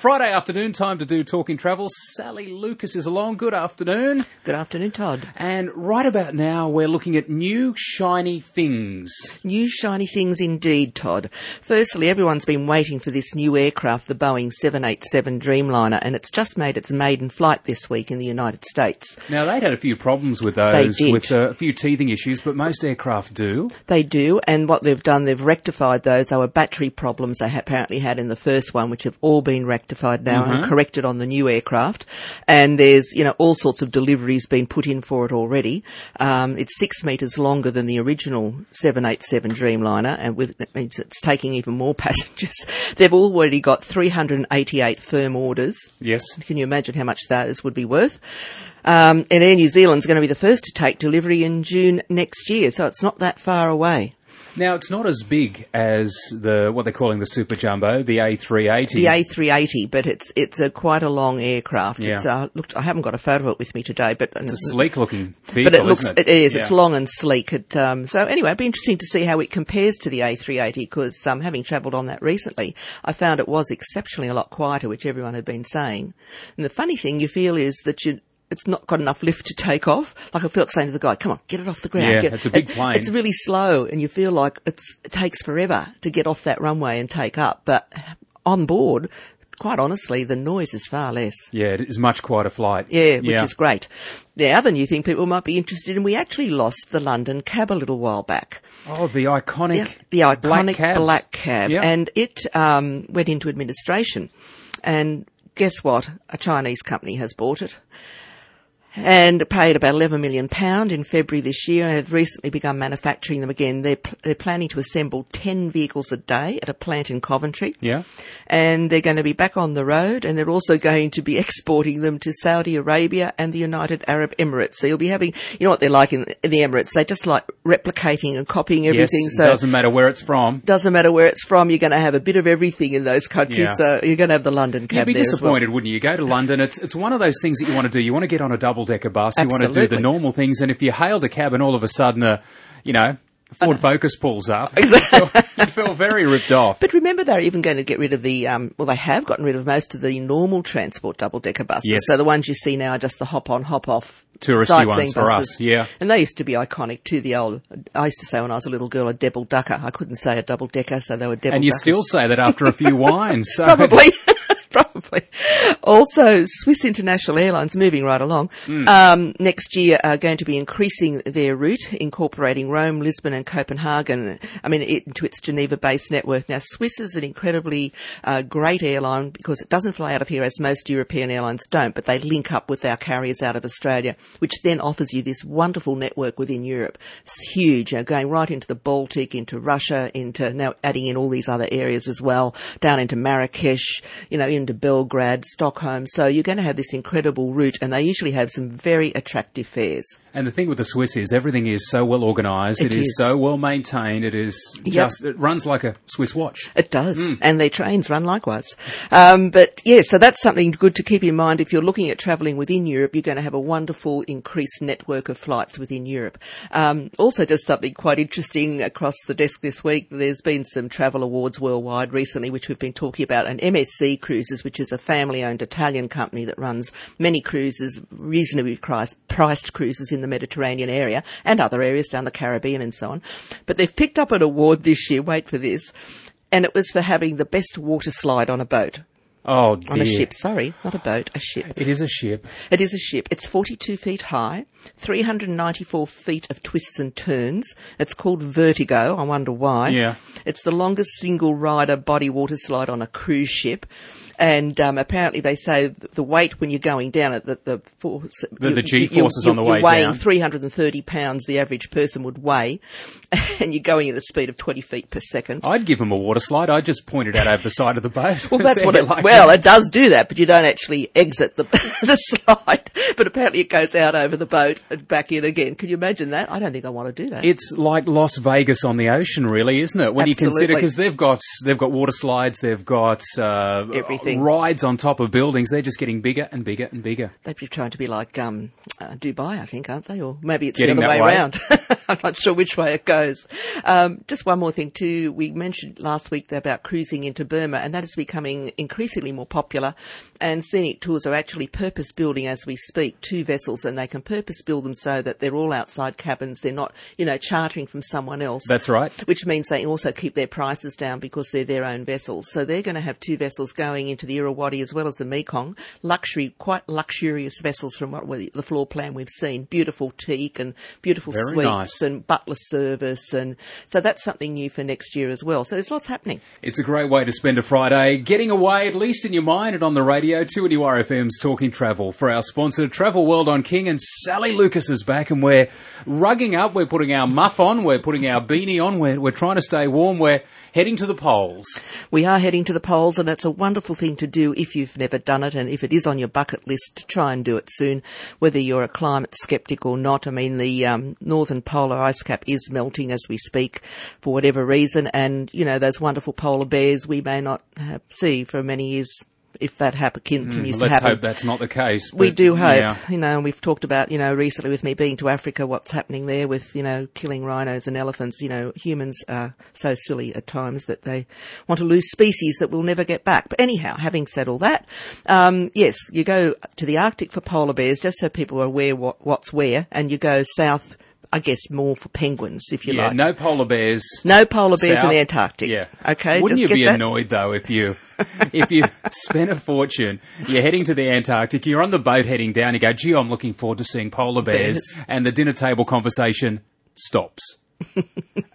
Friday afternoon, time to do Talking Travel. Sally Lucas is along. Good afternoon. Good afternoon, Todd. And right about now, we're looking at new shiny things. New shiny things indeed, Todd. Firstly, everyone's been waiting for this new aircraft, the Boeing 787 Dreamliner, and it's just made its maiden flight this week in the United States. Now, they'd had a few problems with those, with uh, a few teething issues, but most aircraft do. They do, and what they've done, they've rectified those. They were battery problems they apparently had in the first one, which have all been rectified rectified now mm-hmm. and corrected on the new aircraft. And there's, you know, all sorts of deliveries been put in for it already. Um, it's six metres longer than the original 787 Dreamliner and with, that means it's taking even more passengers. They've already got 388 firm orders. Yes. Can you imagine how much those would be worth? Um, and Air New Zealand's going to be the first to take delivery in June next year, so it's not that far away. Now it's not as big as the what they're calling the Super Jumbo, the A380. The A380, but it's it's a quite a long aircraft. Yeah. It's uh, looked. I haven't got a photo of it with me today, but it's a sleek looking vehicle. But it looks. It? it is. Yeah. It's long and sleek. It, um, so anyway, it'd be interesting to see how it compares to the A380 because um, having travelled on that recently, I found it was exceptionally a lot quieter, which everyone had been saying. And the funny thing you feel is that you it's not got enough lift to take off. Like I feel like saying to the guy, come on, get it off the ground. Yeah, get, it's a big plane. it's really slow and you feel like it takes forever to get off that runway and take up. But on board, quite honestly, the noise is far less. Yeah, it is much quieter flight. Yeah, which yeah. is great. The other new thing people might be interested in, we actually lost the London cab a little while back. Oh, the iconic, yeah, the iconic black, black cab, yeah. and it um, went into administration. And guess what? A Chinese company has bought it and paid about 11 million pound in February this year and have recently begun manufacturing them again. They're, they're planning to assemble 10 vehicles a day at a plant in Coventry. Yeah. And they're going to be back on the road and they're also going to be exporting them to Saudi Arabia and the United Arab Emirates. So you'll be having, you know what they're like in, in the Emirates? They just like replicating and copying everything. Yes, so doesn't matter where it's from. Doesn't matter where it's from. You're going to have a bit of everything in those countries. Yeah. So you're going to have the London cab You'd be disappointed, well. wouldn't you? You go to London. It's, it's one of those things that you want to do. You want to get on a double double decker bus. You want to do the normal things. And if you hailed a cab and all of a sudden, a, you know, Ford Focus pulls up. Exactly. you feel very ripped off. But remember, they're even going to get rid of the, um, well, they have gotten rid of most of the normal transport double decker buses. Yes. So the ones you see now are just the hop on, hop off. Touristy ones for buses. us, yeah. And they used to be iconic too. The old, I used to say when I was a little girl, a double ducker. I couldn't say a double decker, so they were double And you duckers. still say that after a few wines. So Probably. Probably. Also, Swiss International Airlines, moving right along, mm. um, next year are going to be increasing their route, incorporating Rome, Lisbon and Copenhagen, I mean, it, into its Geneva-based network. Now, Swiss is an incredibly uh, great airline because it doesn't fly out of here as most European airlines don't, but they link up with our carriers out of Australia, which then offers you this wonderful network within Europe. It's huge, you know, going right into the Baltic, into Russia, into now adding in all these other areas as well, down into Marrakesh, you know, into Belgrade, Stockholm. So you're going to have this incredible route, and they usually have some very attractive fares. And the thing with the Swiss is everything is so well organised. it, it is. is. so well maintained. It is just yep. it runs like a Swiss watch. It does, mm. and their trains run likewise. Um, but yeah, so that's something good to keep in mind if you're looking at travelling within Europe. You're going to have a wonderful increased network of flights within Europe. Um, also, just something quite interesting across the desk this week. There's been some travel awards worldwide recently, which we've been talking about, and MSC Cruises, which is a family-owned Italian company that runs many cruises, reasonably priced, cruises in in the Mediterranean area and other areas down the Caribbean and so on. But they've picked up an award this year, wait for this, and it was for having the best water slide on a boat. Oh, dear. On a ship, sorry, not a boat, a ship. It is a ship. It is a ship. It's 42 feet high, 394 feet of twists and turns. It's called Vertigo. I wonder why. Yeah. It's the longest single rider body water slide on a cruise ship. And um, apparently, they say the weight when you're going down it, the the, force, the, the G forces on the way you're weighing down. 330 pounds. The average person would weigh, and you're going at a speed of 20 feet per second. I'd give them a water slide. I'd just point it out over the side of the boat. Well, that's what it. Like well, that. it does do that, but you don't actually exit the the slide. But apparently, it goes out over the boat and back in again. Can you imagine that? I don't think I want to do that. It's like Las Vegas on the ocean, really, isn't it? When Absolutely. you consider because they've got they've got water slides, they've got uh, everything rides on top of buildings. They're just getting bigger and bigger and bigger. They'd be trying to be like um, uh, Dubai, I think, aren't they? Or maybe it's getting the other way, way, around. I'm not sure which way it goes. Um, just one more thing too. We mentioned last week about cruising into Burma, and that is becoming increasingly increasingly more popular. And Scenic Tours are actually purpose building as we speak two vessels, and they can purpose build them so that they're all outside cabins. They're not, you know, chartering from someone else. That's right. Which means they also keep their prices down because they're their own vessels. So they're going to have two vessels going into the Irrawaddy as well as the Mekong. Luxury, quite luxurious vessels from what the floor plan we've seen. Beautiful teak and beautiful Very suites nice. and butler service, and so that's something new for next year as well. So there's lots happening. It's a great way to spend a Friday, getting away at least in your mind and on the radio. Two RFM's Talking Travel for our sponsor, Travel World on King, and Sally Lucas is back, and we're rugging up. We're putting our muff on. We're putting our beanie on. We're we're trying to stay warm. We're heading to the poles. We are heading to the poles, and it's a wonderful thing to do if you've never done it, and if it is on your bucket list, to try and do it soon. Whether you're a climate skeptic or not, I mean, the um, northern polar ice cap is melting as we speak, for whatever reason, and you know those wonderful polar bears we may not see for many years if that happen, continues mm, to happen. Let's hope that's not the case. we do hope. Yeah. You know, we've talked about, you know, recently with me being to Africa, what's happening there with, you know, killing rhinos and elephants. You know, humans are so silly at times that they want to lose species that we'll never get back. But anyhow, having said all that, um, yes, you go to the Arctic for polar bears, just so people are aware what, what's where, and you go south I guess more for penguins, if you yeah, like. No polar bears. No polar bears South. in the Antarctic. Yeah. Okay. Wouldn't you be that? annoyed though if you if you spent a fortune, you're heading to the Antarctic, you're on the boat heading down, you go, gee, I'm looking forward to seeing polar bears, Bears. and the dinner table conversation stops.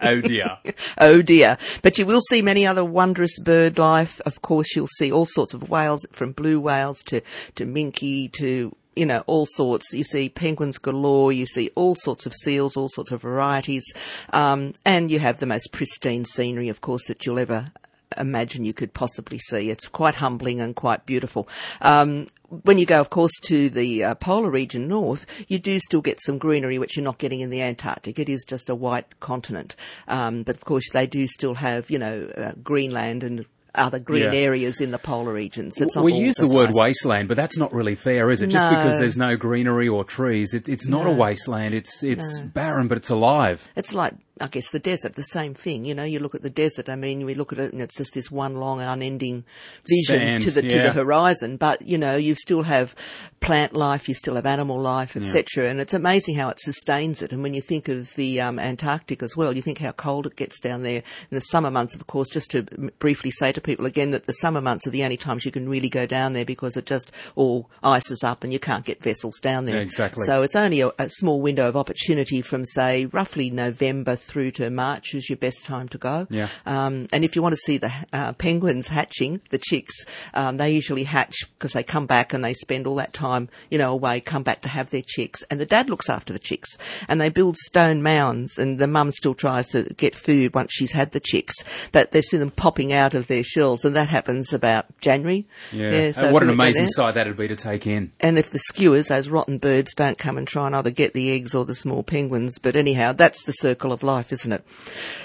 oh dear. Oh dear. But you will see many other wondrous bird life. Of course, you'll see all sorts of whales, from blue whales to, to minke to you know, all sorts. You see penguins galore, you see all sorts of seals, all sorts of varieties, um, and you have the most pristine scenery, of course, that you'll ever imagine you could possibly see. It's quite humbling and quite beautiful. Um, when you go, of course, to the uh, polar region north, you do still get some greenery, which you're not getting in the Antarctic. It is just a white continent. Um, but of course, they do still have, you know, uh, Greenland and other green Yeah. areas in the polar regions. It's we use the word ice. wasteland, but that's not really fair, is it? Just because there's no greenery or trees, it, it's not a wasteland. It's it's barren, but it's alive. It's like, I guess, the desert, the same thing. You know, you look at the desert. I mean, we look at it and it's just this one long, unending vision Sand, to the to the horizon. But you know, you still have plant life, you still have animal life, etc. And it's amazing how it sustains it. And when you think of the um, Antarctic as well, you think how cold it gets down there in the summer months. Of course, just to briefly say to people again that the summer months are the only times you can really go down there because it just all ices up and you can't get vessels down there. Yeah, exactly. So it's only a, a small window of opportunity from, say, roughly November through to March is your best time to go. Yeah. Um, and if you want to see the uh, penguins hatching, the chicks, um, they usually hatch because they come back and they spend all that time, you know, away, come back to have their chicks. And the dad looks after the chicks. And they build stone mounds and the mum still tries to get food once she's had the chicks. But they see them popping out of their shells and that happens about January. Yeah. so Uh, what an amazing sight that'd be to take in. And if the skuas, those rotten birds, don't come and try and either get the eggs or the small penguins, but anyhow, that's the circle of life, isn't it?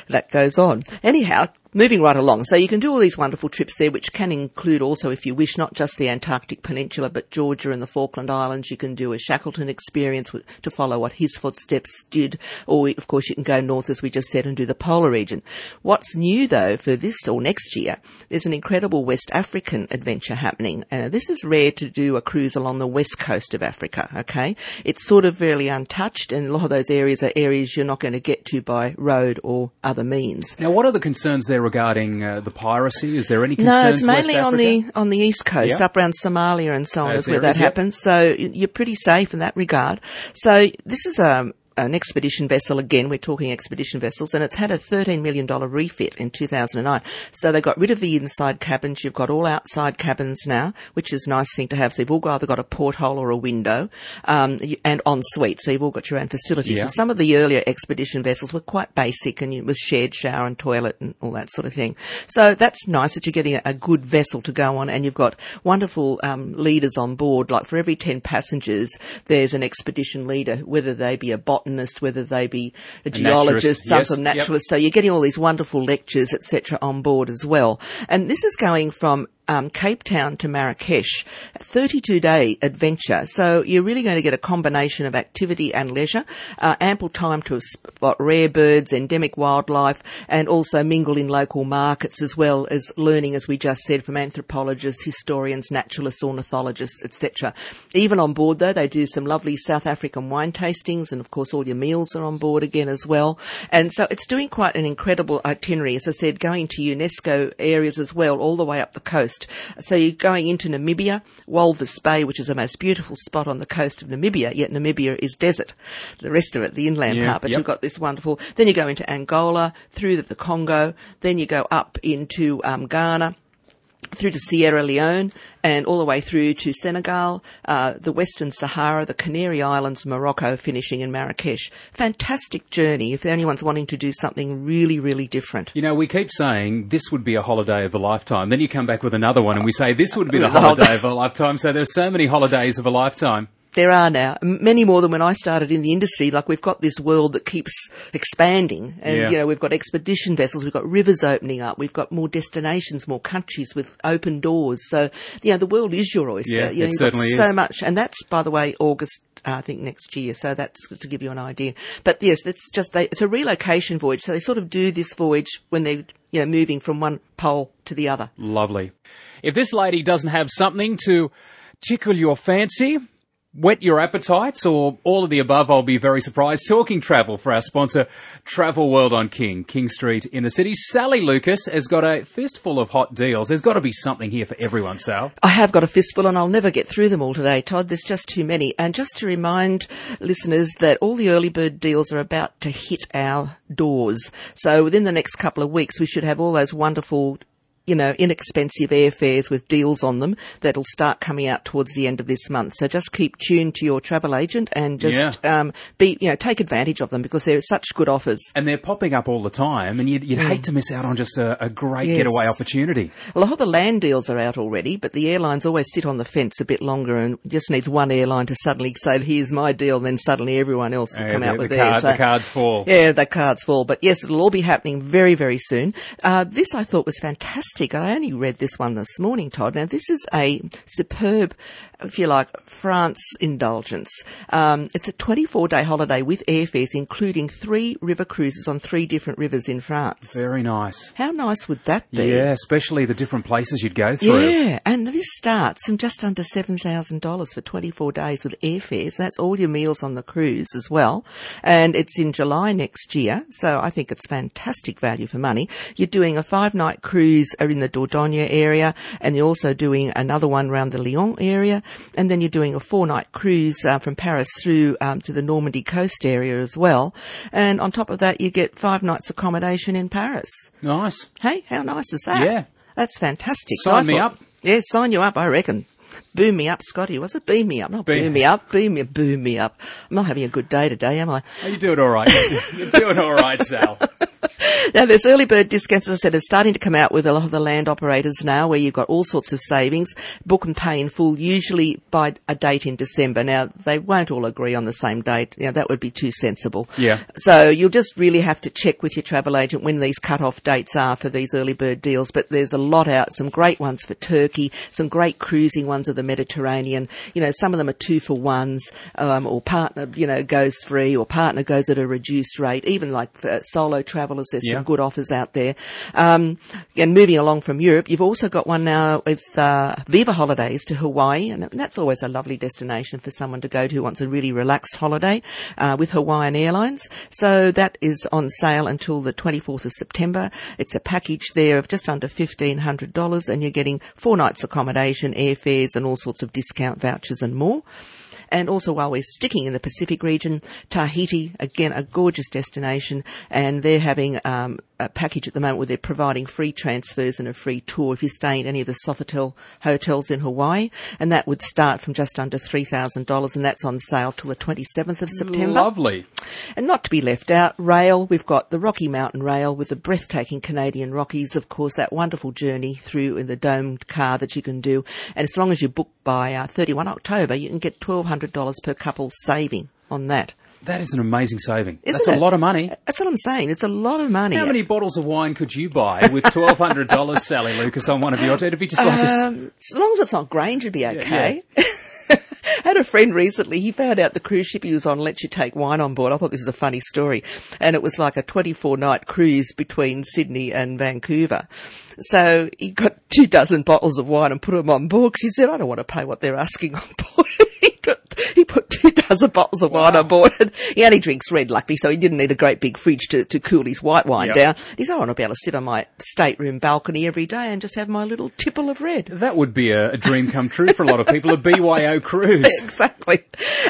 That goes on. Anyhow, moving right along. So you can do all these wonderful trips there, which can include also, if you wish, not just the Antarctic Peninsula, but Georgia and the Falkland Islands. You can do a Shackleton experience to follow what his footsteps did, or of course you can go north, as we just said, and do the polar region. What's new though for this or next year, there's an incredible West African adventure happening. Uh, this is rare to do a cruise along the west coast of Africa, okay? It's sort of really untouched and a lot of those areas are areas you're not going to get to by road or other means. Now, what are the concerns there regarding uh, the piracy? Is there any No, it's mainly on the on the east coast, Yeah. up around Somalia and so on, is where that yep. happens. So you're pretty safe in that regard. So this is um, an expedition vessel again. We're talking expedition vessels, and it's had a $13 million refit in 2009. So they got rid of the inside cabins. You've got all outside cabins now, which is a nice thing to have. So you've all either got a porthole or a window, um, and en suite. So you've all got your own facilities. Yeah. So some of the earlier expedition vessels were quite basic, and it was shared shower and toilet and all that sort of thing. So that's nice that you're getting a, a good vessel to go on, and you've got wonderful um, leaders on board. Like for every ten passengers, there's an expedition leader, whether they be a botanist, whether they be a, geologist, naturalist, some yes, sort of yep. naturalist. So you're getting all these wonderful lectures, etc., on board as well. And this is going from um, Cape Town to Marrakesh, 32 day adventure. So you're really going to get a combination of activity and leisure, uh, ample time to spot rare birds, endemic wildlife, and also mingle in local markets as well as learning, as we just said, from anthropologists, historians, naturalists, ornithologists, etc. Even on board though, they do some lovely South African wine tastings, and of course all your meals are on board again as well. And so it's doing quite an incredible itinerary, as I said, going to UNESCO areas as well, all the way up the coast. So you're going into Namibia, Walvis Bay, which is the most beautiful spot on the coast of Namibia, yet Namibia is desert. The rest of it, the inland yeah, part, but yep. you've got this wonderful, then you go into Angola, through the Congo, then you go up into um, Ghana, through to Sierra Leone and all the way through to Senegal, uh, the Western Sahara, the Canary Islands, Morocco, finishing in Marrakesh. Fantastic journey if anyone's wanting to do something really, really different. You know, we keep saying this would be a holiday of a lifetime. Then you come back with another one and we say this would be the holiday of a lifetime. So there's so many holidays of a lifetime there are now many more than when I started in the industry. Like we've got this world that keeps expanding, and yeah. you know we've got expedition vessels, we've got rivers opening up, we've got more destinations, more countries with open doors. So you know the world is your oyster. Yeah, you know, it certainly is. So much, and that's by the way August. Uh, I think next year, so that's to give you an idea. But yes, it's just they, it's a relocation voyage. So they sort of do this voyage when they're you know moving from one pole to the other. Lovely. If this lady doesn't have something to tickle your fancy, whet your appetites or all of the above, I'll be very surprised. Talking travel for our sponsor, Travel World on King, King Street in the city. Sally Lucas has got a fistful of hot deals. There's got to be something here for everyone, Sal. I have got a fistful and I'll never get through them all today, Todd. There's just too many. And just to remind listeners that all the early bird deals are about to hit our doors. So within the next couple of weeks, we should have all those wonderful you know, inexpensive airfares with deals on them that'll start coming out towards the end of this month. So just keep tuned to your travel agent and just yeah. um, be, you know, take advantage of them because they're such good offers. And they're popping up all the time, and you'd, you'd mm. hate to miss out on just a, a great yes. getaway opportunity. A lot of the land deals are out already, but the airlines always sit on the fence a bit longer, and just needs one airline to suddenly say, "Here's my deal," and then suddenly everyone else will come the, out with the theirs. Card, so, the cards fall. Yeah, the cards fall. But yes, it'll all be happening very, very soon. Uh, this I thought was fantastic fantastic. I only read this one this morning, Todd. Now, this is a superb, if you like, France indulgence. Um, it's a 24 day holiday with airfares, including three river cruises on three different rivers in France. Very nice. How nice would that be? Yeah, especially the different places you'd go through. Yeah, and this starts from just under $7,000 for 24 days with airfares. That's all your meals on the cruise as well. And it's in July next year, so I think it's fantastic value for money. You're doing a five night cruise in the Dordogne area, and you're also doing another one around the Lyon area, and then you're doing a four night cruise uh, from Paris through um, to the Normandy coast area as well. And on top of that, you get five nights accommodation in Paris. Nice. Hey, how nice is that? Yeah. That's fantastic. Sign me up. Yeah, sign you up, I reckon. Boom me up, Scotty. Was it beam me up? Not boom, boom me up. Boom me, boom me up. I'm not having a good day today, am I? Oh, you're doing all right. You're doing all right, Sal. now, there's early bird discounts, as I said, are starting to come out with a lot of the land operators now where you've got all sorts of savings, book and pay in full, usually by a date in December. Now, they won't all agree on the same date. You know, that would be too sensible. Yeah. So you'll just really have to check with your travel agent when these cut-off dates are for these early bird deals. But there's a lot out, some great ones for Turkey, some great cruising ones of the Mediterranean. You know, some of them are two for ones, um, or partner, you know, goes free, or partner goes at a reduced rate. Even like for solo travellers, there's yeah. some good offers out there. Um, and moving along from Europe, you've also got one now with uh, Viva Holidays to Hawaii, and that's always a lovely destination for someone to go to who wants a really relaxed holiday uh, with Hawaiian Airlines. So that is on sale until the 24th of September. It's a package there of just under $1,500, and you're getting four nights accommodation, airfares, and all sorts of discount vouchers and more. And also while we're sticking in the Pacific region, Tahiti, again, a gorgeous destination, and they're having um, a package at the moment where they're providing free transfers and a free tour if you stay in any of the Sofitel hotels in Hawaii, and that would start from just under $3,000, and that's on sale till the 27th of September. Lovely. And not to be left out, rail, we've got the Rocky Mountain Rail with the breathtaking Canadian Rockies, of course, that wonderful journey through in the domed car that you can do, and as long as you book by uh, 31 October, you can get $1,200 per couple saving on that. That is an amazing saving. Isn't That's it? a lot of money. That's what I'm saying. It's a lot of money. How many bottles of wine could you buy with twelve hundred dollars, Sally Lucas, on one of your? It'd be just like a Um, as long as it's not Grange, it'd be okay. I had a friend recently, he found out the cruise ship he was on lets you take wine on board. I thought this was a funny story. And it was like a 24 night cruise between Sydney and Vancouver. So he got two dozen bottles of wine and put them on board because he said, I don't want to pay what they're asking on board. put, two dozen bottles of wine on board and he only drinks red luckily, so he didn't need a great big fridge to, to cool his white wine Yep. down. He said, oh, I want to be able to sit on my stateroom balcony every day and just have my little tipple of red. that would be a, a dream come true for a lot of people. A BYO cruise. exactly.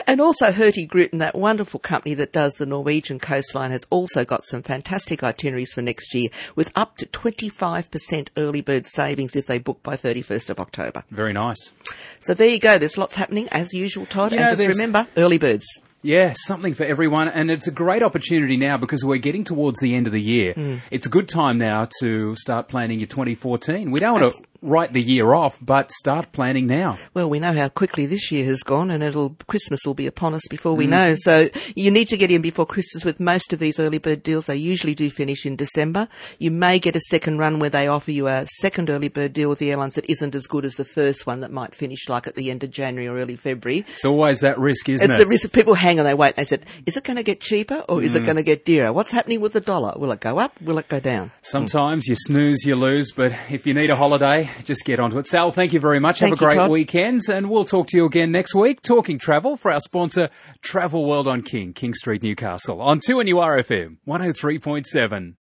And also Hurtigruten, that wonderful company that does the Norwegian coastline, has also got some fantastic itineraries for next year with up to 25% early bird savings if they book by 31st of October. Very nice. So there you go. There's lots happening as usual, Todd. You and know, just there's- remember, early birds. Yeah, something for everyone, and it's a great opportunity now because we're getting towards the end of the year. Hmm. It's a good time now to start planning your 2014. We don't want to write the year off, but start planning now. Well, we know how quickly this year has gone, and it'll Christmas will be upon us before Mm. we know. So you need to get in before Christmas with most of these early bird deals. They usually do finish in December. You may get a second run where they offer you a second early bird deal with the airlines that isn't as good as the first one that might finish like at the end of January or early February. It's always that risk, isn't It's it? the risk of people hang and they wait. They said, "Is it going to get cheaper or Mm. is it going to get dearer? What's happening with the dollar? Will it go up? Will it go down?" Sometimes you snooze, you lose, but if you need a holiday, just get onto it. Sal, thank you very much. Thank Have a great Todd. weekend, and we'll talk to you again next week. Talking travel for our sponsor, Travel World on King, King Street, Newcastle, on 2NURFM 103.7.